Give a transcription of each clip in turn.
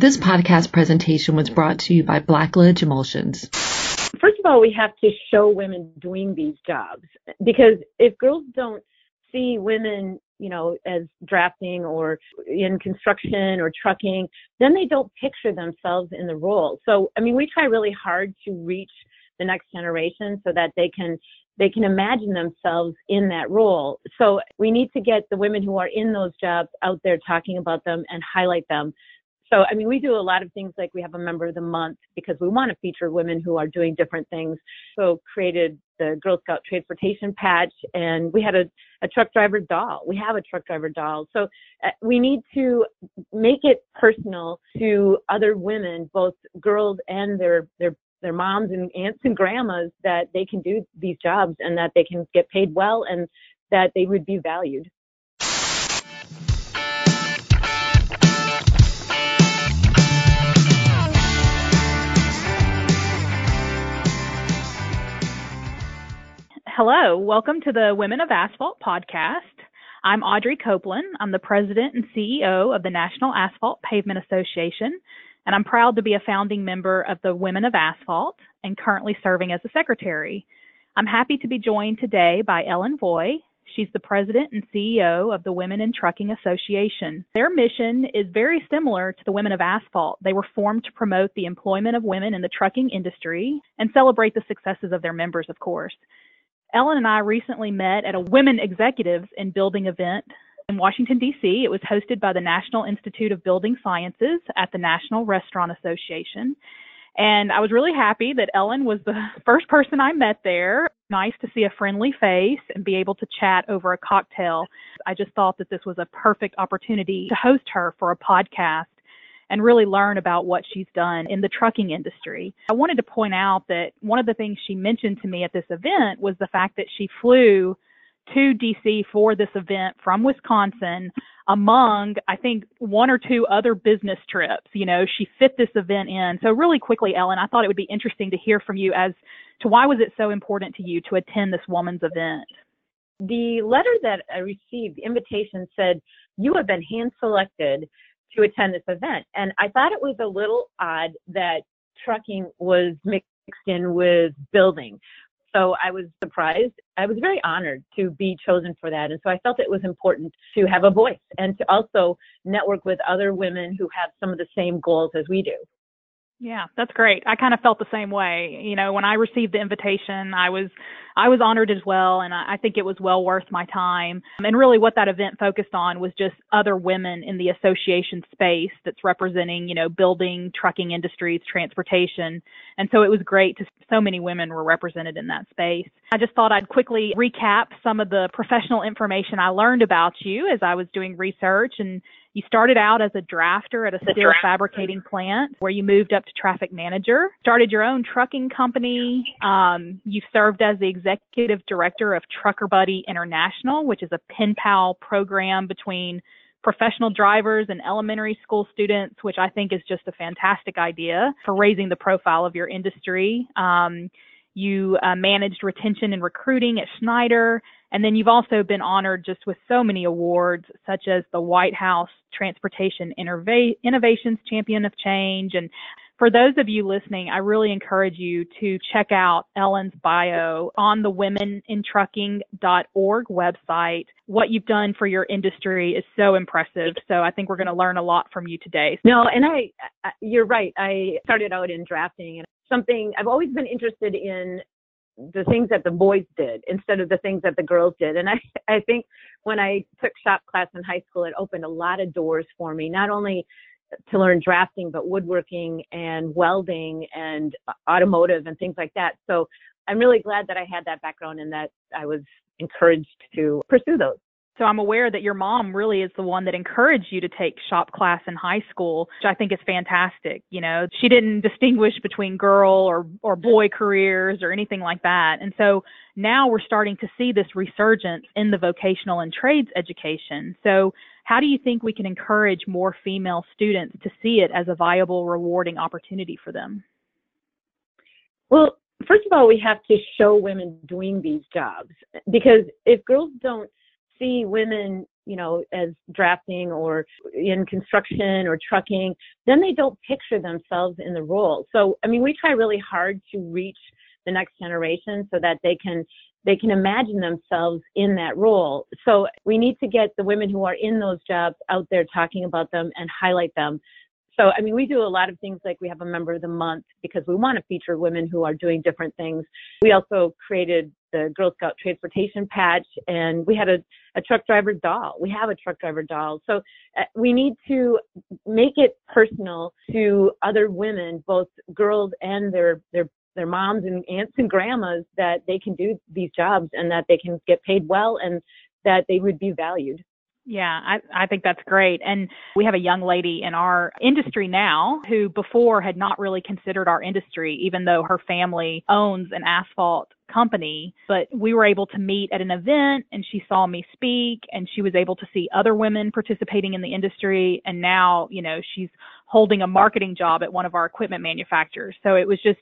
This podcast presentation was brought to you by Blacklidge Emulsions. First of all, we have to show women doing these jobs because if girls don't see women, you know, as drafting or in construction or trucking, then they don't picture themselves in the role. So, I mean, we try really hard to reach the next generation so that they can they can imagine themselves in that role. So we need to get the women who are in those jobs out there talking about them and highlight them so, I mean, we do a lot of things like we have a member of the month because we want to feature women who are doing different things. So, created the Girl Scout transportation patch and we had a, a truck driver doll. We have a truck driver doll. So, uh, we need to make it personal to other women, both girls and their, their their moms and aunts and grandmas that they can do these jobs and that they can get paid well and that they would be valued. Hello, welcome to the Women of Asphalt podcast. I'm Audrey Copeland. I'm the president and CEO of the National Asphalt Pavement Association, and I'm proud to be a founding member of the Women of Asphalt and currently serving as a secretary. I'm happy to be joined today by Ellen Voie. She's the president and CEO of the Women in Trucking Association. Their mission is very similar to the Women of Asphalt. They were formed to promote the employment of women in the trucking industry and celebrate the successes of their members, of course. Ellen and I recently met at a Women Executives in Building event in Washington, D.C. It was hosted by the National Institute of Building Sciences at the National Restaurant Association. And I was really happy that Ellen was the first person I met there. Nice to see a friendly face and be able to chat over a cocktail. I just thought that this was a perfect opportunity to host her for a podcast and really learn about what she's done in the trucking industry. I wanted to point out that one of the things she mentioned to me at this event was the fact that she flew to DC for this event from Wisconsin among, I think, one or two other business trips. You know, she fit this event in. So really quickly, Ellen, I thought it would be interesting to hear from you as to why was it so important to you to attend this woman's event? The letter that I received, the invitation said, you have been hand selected to attend this event. And I thought it was a little odd that trucking was mixed in with building. So I was surprised. I was very honored to be chosen for that. And so I felt it was important to have a voice and to also network with other women who have some of the same goals as we do. Yeah, that's great. I kind of felt the same way. You know, when I received the invitation, I was I was honored as well, and I think it was well worth my time. And really, what that event focused on was just other women in the association space that's representing, you know, building, trucking industries, transportation. And so it was great to so many women were represented in that space. I just thought I'd quickly recap some of the professional information I learned about you as I was doing research and you started out as a drafter at a steel fabricating plant where you moved up to traffic manager, started your own trucking company. Um, you served as the executive director of Trucker Buddy International, which is a pen pal program between professional drivers and elementary school students, which I think is just a fantastic idea for raising the profile of your industry. Um, you uh, managed retention and recruiting at Schneider and then you've also been honored just with so many awards, such as the White House Transportation Innova- Innovations Champion of Change. And for those of you listening, I really encourage you to check out Ellen's bio on the womenintrucking.org website. What you've done for your industry is so impressive. So I think we're going to learn a lot from you today. No, and I, you're right. I started out in drafting and something I've always been interested in the things that the boys did instead of the things that the girls did. And I, I think when I took shop class in high school, it opened a lot of doors for me, not only to learn drafting, but woodworking and welding and automotive and things like that. So I'm really glad that I had that background and that I was encouraged to pursue those. So I'm aware that your mom really is the one that encouraged you to take shop class in high school, which I think is fantastic. You know, she didn't distinguish between girl or, or boy careers or anything like that. And so now we're starting to see this resurgence in the vocational and trades education. So how do you think we can encourage more female students to see it as a viable, rewarding opportunity for them? Well, first of all, we have to show women doing these jobs because if girls don't see women, you know, as drafting or in construction or trucking, then they don't picture themselves in the role. So, I mean, we try really hard to reach the next generation so that they can they can imagine themselves in that role. So we need to get the women who are in those jobs out there talking about them and highlight them. So, I mean, we do a lot of things like we have a member of the month because we want to feature women who are doing different things. We also created the Girl Scout transportation patch and we had a, a truck driver doll. We have a truck driver doll. So uh, we need to make it personal to other women, both girls and their, their their moms and aunts and grandmas that they can do these jobs and that they can get paid well and that they would be valued. Yeah, I, I think that's great. And we have a young lady in our industry now who before had not really considered our industry, even though her family owns an asphalt company. But we were able to meet at an event and she saw me speak and she was able to see other women participating in the industry. And now, you know, she's holding a marketing job at one of our equipment manufacturers. So it was just,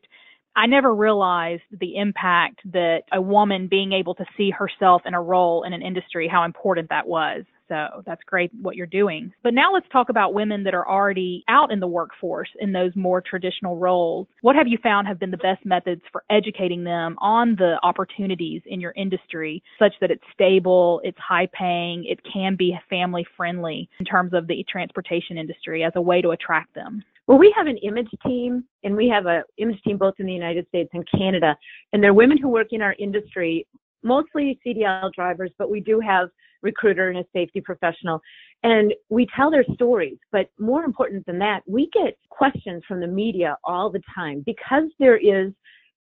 I never realized the impact that a woman being able to see herself in a role in an industry, how important that was. So that's great what you're doing. But now let's talk about women that are already out in the workforce in those more traditional roles. What have you found have been the best methods for educating them on the opportunities in your industry such that it's stable, it's high paying, it can be family friendly in terms of the transportation industry as a way to attract them? Well, we have an image team, and we have an image team both in the United States and Canada. And they're women who work in our industry, mostly CDL drivers, but we do have recruiter and a safety professional. And we tell their stories. But more important than that, we get questions from the media all the time because there is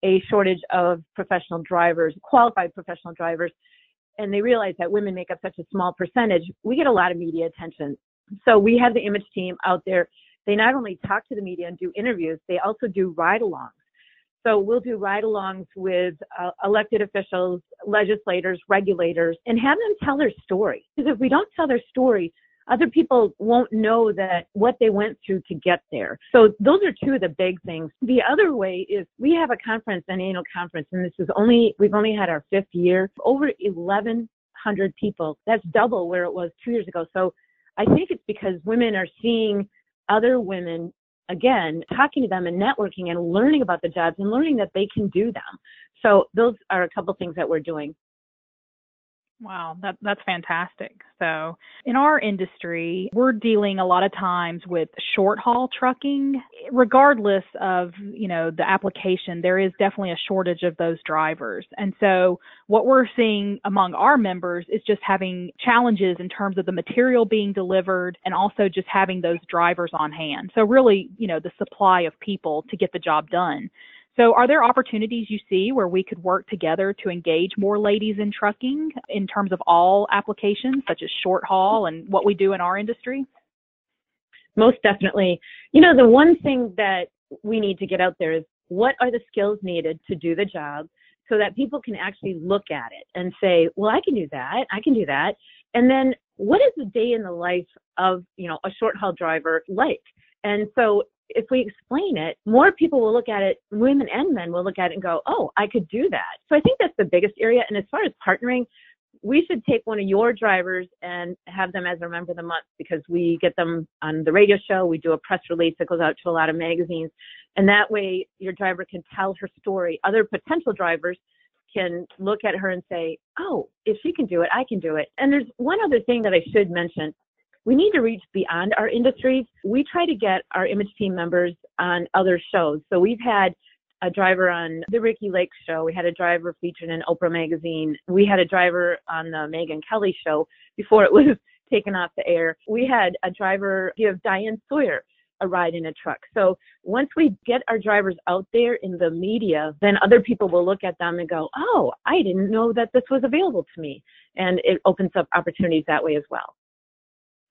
a shortage of professional drivers, qualified professional drivers, and they realize that women make up such a small percentage. We get a lot of media attention. So we have the image team out there they not only talk to the media and do interviews, they also do ride alongs. So we'll do ride alongs with uh, elected officials, legislators, regulators, and have them tell their story. Because if we don't tell their story, other people won't know that what they went through to get there. So those are two of the big things. The other way is we have a conference, an annual conference, and this is only, we've only had our fifth year, over 1,100 people. That's double where it was two years ago. So I think it's because women are seeing other women again talking to them and networking and learning about the jobs and learning that they can do them. So those are a couple things that we're doing Wow, that, that's fantastic. So, in our industry, we're dealing a lot of times with short haul trucking. Regardless of, you know, the application, there is definitely a shortage of those drivers. And so, what we're seeing among our members is just having challenges in terms of the material being delivered and also just having those drivers on hand. So, really, you know, the supply of people to get the job done. So, are there opportunities you see where we could work together to engage more ladies in trucking in terms of all applications, such as short haul and what we do in our industry? Most definitely. You know, the one thing that we need to get out there is what are the skills needed to do the job so that people can actually look at it and say, well, I can do that. I can do that. And then what is the day in the life of, you know, a short haul driver like? And so if we explain it, more people will look at it, women and men will look at it and go, oh, I could do that. So I think that's the biggest area. And as far as partnering, we should take one of your drivers and have them as a member of the month because we get them on the radio show. We do a press release that goes out to a lot of magazines. And that way your driver can tell her story. Other potential drivers can look at her and say, oh, if she can do it, I can do it. And there's one other thing that I should mention we need to reach beyond our industries. We try to get our image team members on other shows. So we've had a driver on the Ricki Lake show. We had a driver featured in Oprah magazine. We had a driver on the Megyn Kelly show before it was taken off the air. We had a driver give Diane Sawyer a ride in a truck. So once we get our drivers out there in the media, then other people will look at them and go, Oh, I didn't know that this was available to me. And it opens up opportunities that way as well.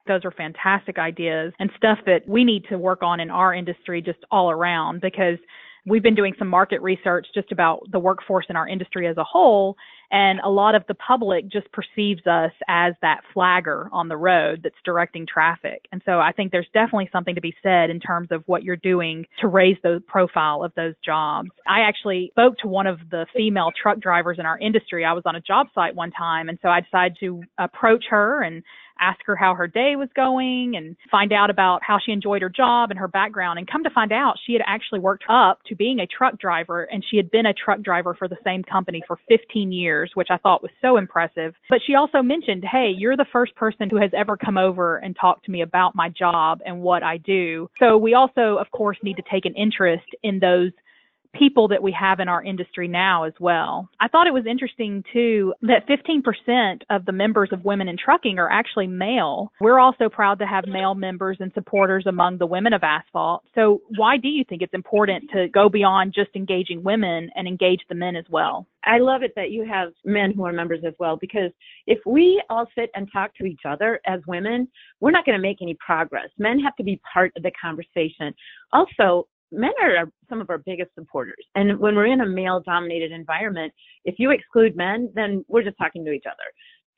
Those are fantastic ideas and stuff that we need to work on in our industry just all around because we've been doing some market research just about the workforce in our industry as a whole. And a lot of the public just perceives us as that flagger on the road that's directing traffic. And so I think there's definitely something to be said in terms of what you're doing to raise the profile of those jobs. I actually spoke to one of the female truck drivers in our industry. I was on a job site one time. And so I decided to approach her and ask her how her day was going and find out about how she enjoyed her job and her background. And come to find out, she had actually worked up to being a truck driver and she had been a truck driver for the same company for 15 years, which I thought was so impressive. But she also mentioned, hey, you're the first person who has ever come over and talked to me about my job and what I do. So we also, of course, need to take an interest in those people that we have in our industry now as well. I thought it was interesting too that 15% of the members of Women in Trucking are actually male. We're also proud to have male members and supporters among the women of asphalt. So why do you think it's important to go beyond just engaging women and engage the men as well? I love it that you have men who are members as well because if we all sit and talk to each other as women, we're not going to make any progress. Men have to be part of the conversation. Also, men are some of our biggest supporters. And when we're in a male dominated environment, if you exclude men, then we're just talking to each other.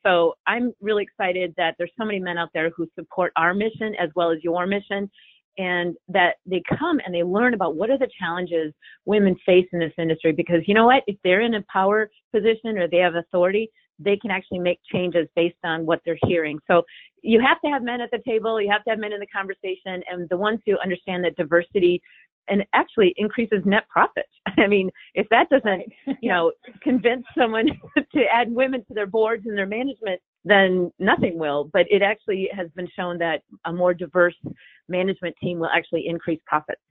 So I'm really excited that there's so many men out there who support our mission as well as your mission and that they come and they learn about what are the challenges women face in this industry because you know what if they're in a power position or they have authority they can actually make changes based on what they're hearing so you have to have men at the table you have to have men in the conversation and the ones who understand that diversity and actually increases net profit. I mean, if that doesn't, you know, convince someone to add women to their boards and their management, then nothing will. But it actually has been shown that a more diverse management team will actually increase profits.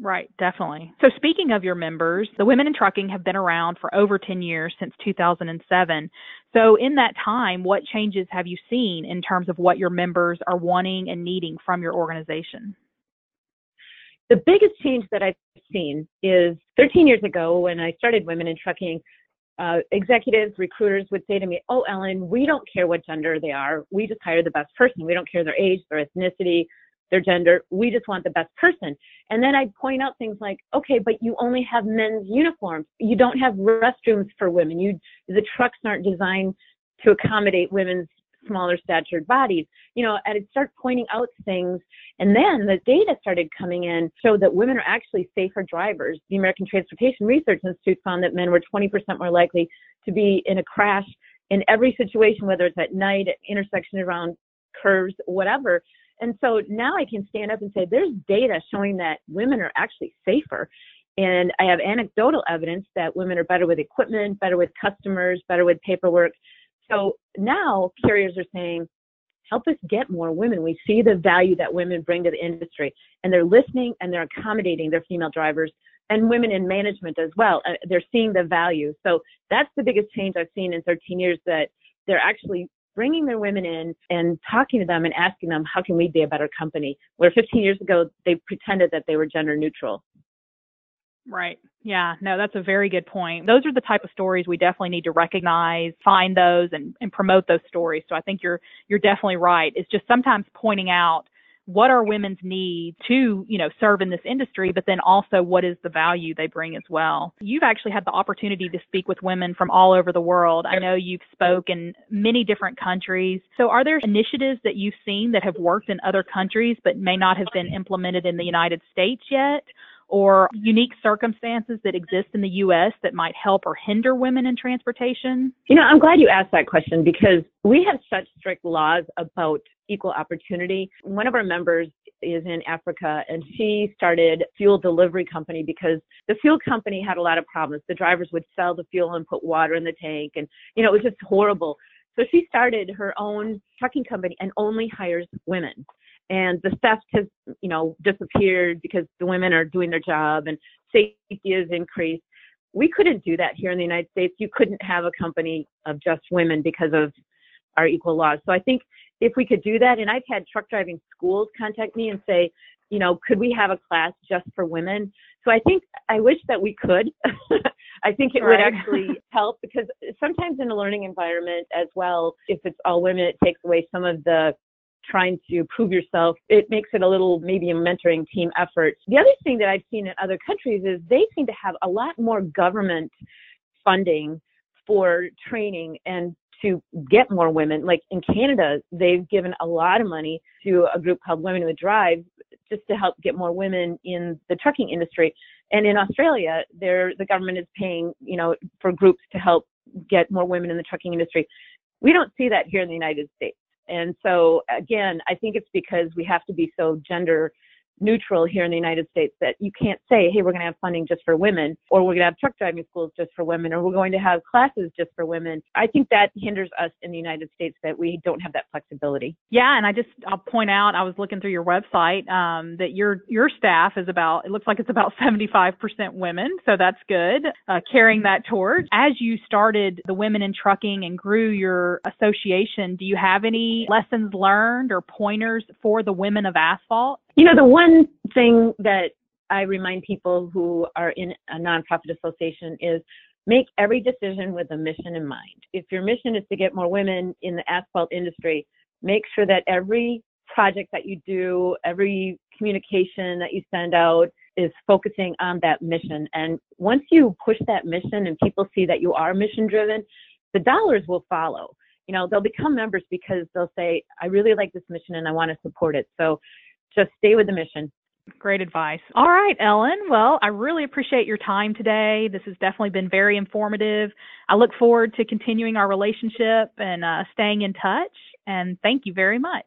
Right, definitely. So speaking of your members, the Women in Trucking have been around for over 10 years since 2007. So in that time, what changes have you seen in terms of what your members are wanting and needing from your organization? The biggest change that I've seen is 13 years ago when I started Women in Trucking, uh, executives, recruiters would say to me, Oh, Ellen, we don't care what gender they are. We just hire the best person. We don't care their age, their ethnicity, their gender. We just want the best person. And then I'd point out things like, okay, but you only have men's uniforms. You don't have restrooms for women. You, the trucks aren't designed to accommodate women's smaller statured bodies, you know, and it started pointing out things. And then the data started coming in, showed that women are actually safer drivers. The American Transportation Research Institute found that men were 20% more likely to be in a crash in every situation, whether it's at night, at intersections around curves, whatever. And so now I can stand up and say there's data showing that women are actually safer. And I have anecdotal evidence that women are better with equipment, better with customers, better with paperwork. So now carriers are saying, help us get more women. We see the value that women bring to the industry and they're listening and they're accommodating their female drivers and women in management as well. Uh, they're seeing the value. So that's the biggest change I've seen in 13 years that they're actually bringing their women in and talking to them and asking them, how can we be a better company? Where 15 years ago, they pretended that they were gender neutral. Right. Yeah. No, that's a very good point. Those are the type of stories we definitely need to recognize, find those and, and promote those stories. So I think you're you're definitely right. It's just sometimes pointing out what are women's needs to, you know, serve in this industry, but then also what is the value they bring as well. You've actually had the opportunity to speak with women from all over the world. I know you've spoke in many different countries. So are there initiatives that you've seen that have worked in other countries but may not have been implemented in the United States yet? Or unique circumstances that exist in the U.S. that might help or hinder women in transportation? You know, I'm glad you asked that question because we have such strict laws about equal opportunity. One of our members is in Africa and she started fuel delivery company because the fuel company had a lot of problems. The drivers would sell the fuel and put water in the tank and, you know, it was just horrible. So she started her own trucking company and only hires women and the theft has you know disappeared because the women are doing their job and safety has increased. We couldn't do that here in the united states. You couldn't have a company of just women because of our equal laws. So i think if we could do that and i've had truck driving schools contact me and say you know could we have a class just for women? So i think i wish that we could. I think it right. would actually help because sometimes in a learning environment as well if it's all women it takes away some of the trying to prove yourself, it makes it a little maybe a mentoring team effort. The other thing that I've seen in other countries is they seem to have a lot more government funding for training and to get more women. Like in Canada, they've given a lot of money to a group called Women Who Drive just to help get more women in the trucking industry. And in Australia, there the government is paying, you know, for groups to help get more women in the trucking industry. We don't see that here in the United States And so again, I think it's because we have to be so gender neutral here in the United States that you can't say, hey, we're going to have funding just for women, or we're going to have truck driving schools just for women, or we're going to have classes just for women. I think that hinders us in the United States that we don't have that flexibility. Yeah, and I just I'll point out I was looking through your website um, that your your staff is about it looks like it's about 75% women, so that's good. Uh, carrying that torch. As you started the Women in Trucking and grew your association, do you have any lessons learned or pointers for the women of asphalt? You know, the one thing that I remind people who are in a nonprofit association is make every decision with a mission in mind. If your mission is to get more women in the asphalt industry, make sure that every project that you do, every communication that you send out is focusing on that mission. And once you push that mission and people see that you are mission driven, the dollars will follow. You know, they'll become members because they'll say, I really like this mission and I want to support it. So just stay with the mission. Great advice. All right, Ellen. Well, I really appreciate your time today. This has definitely been very informative. I look forward to continuing our relationship and uh, staying in touch. And thank you very much.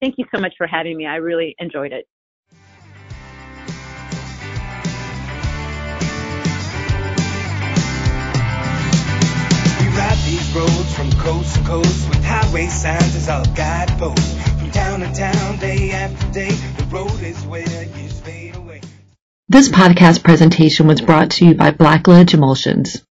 Thank you so much for having me. I really enjoyed it. We ride these roads from coast to coast with highway signs as our guideposts town to town, day after day. The road is where years fade away. This podcast presentation was brought to you by Blacklidge Emulsions.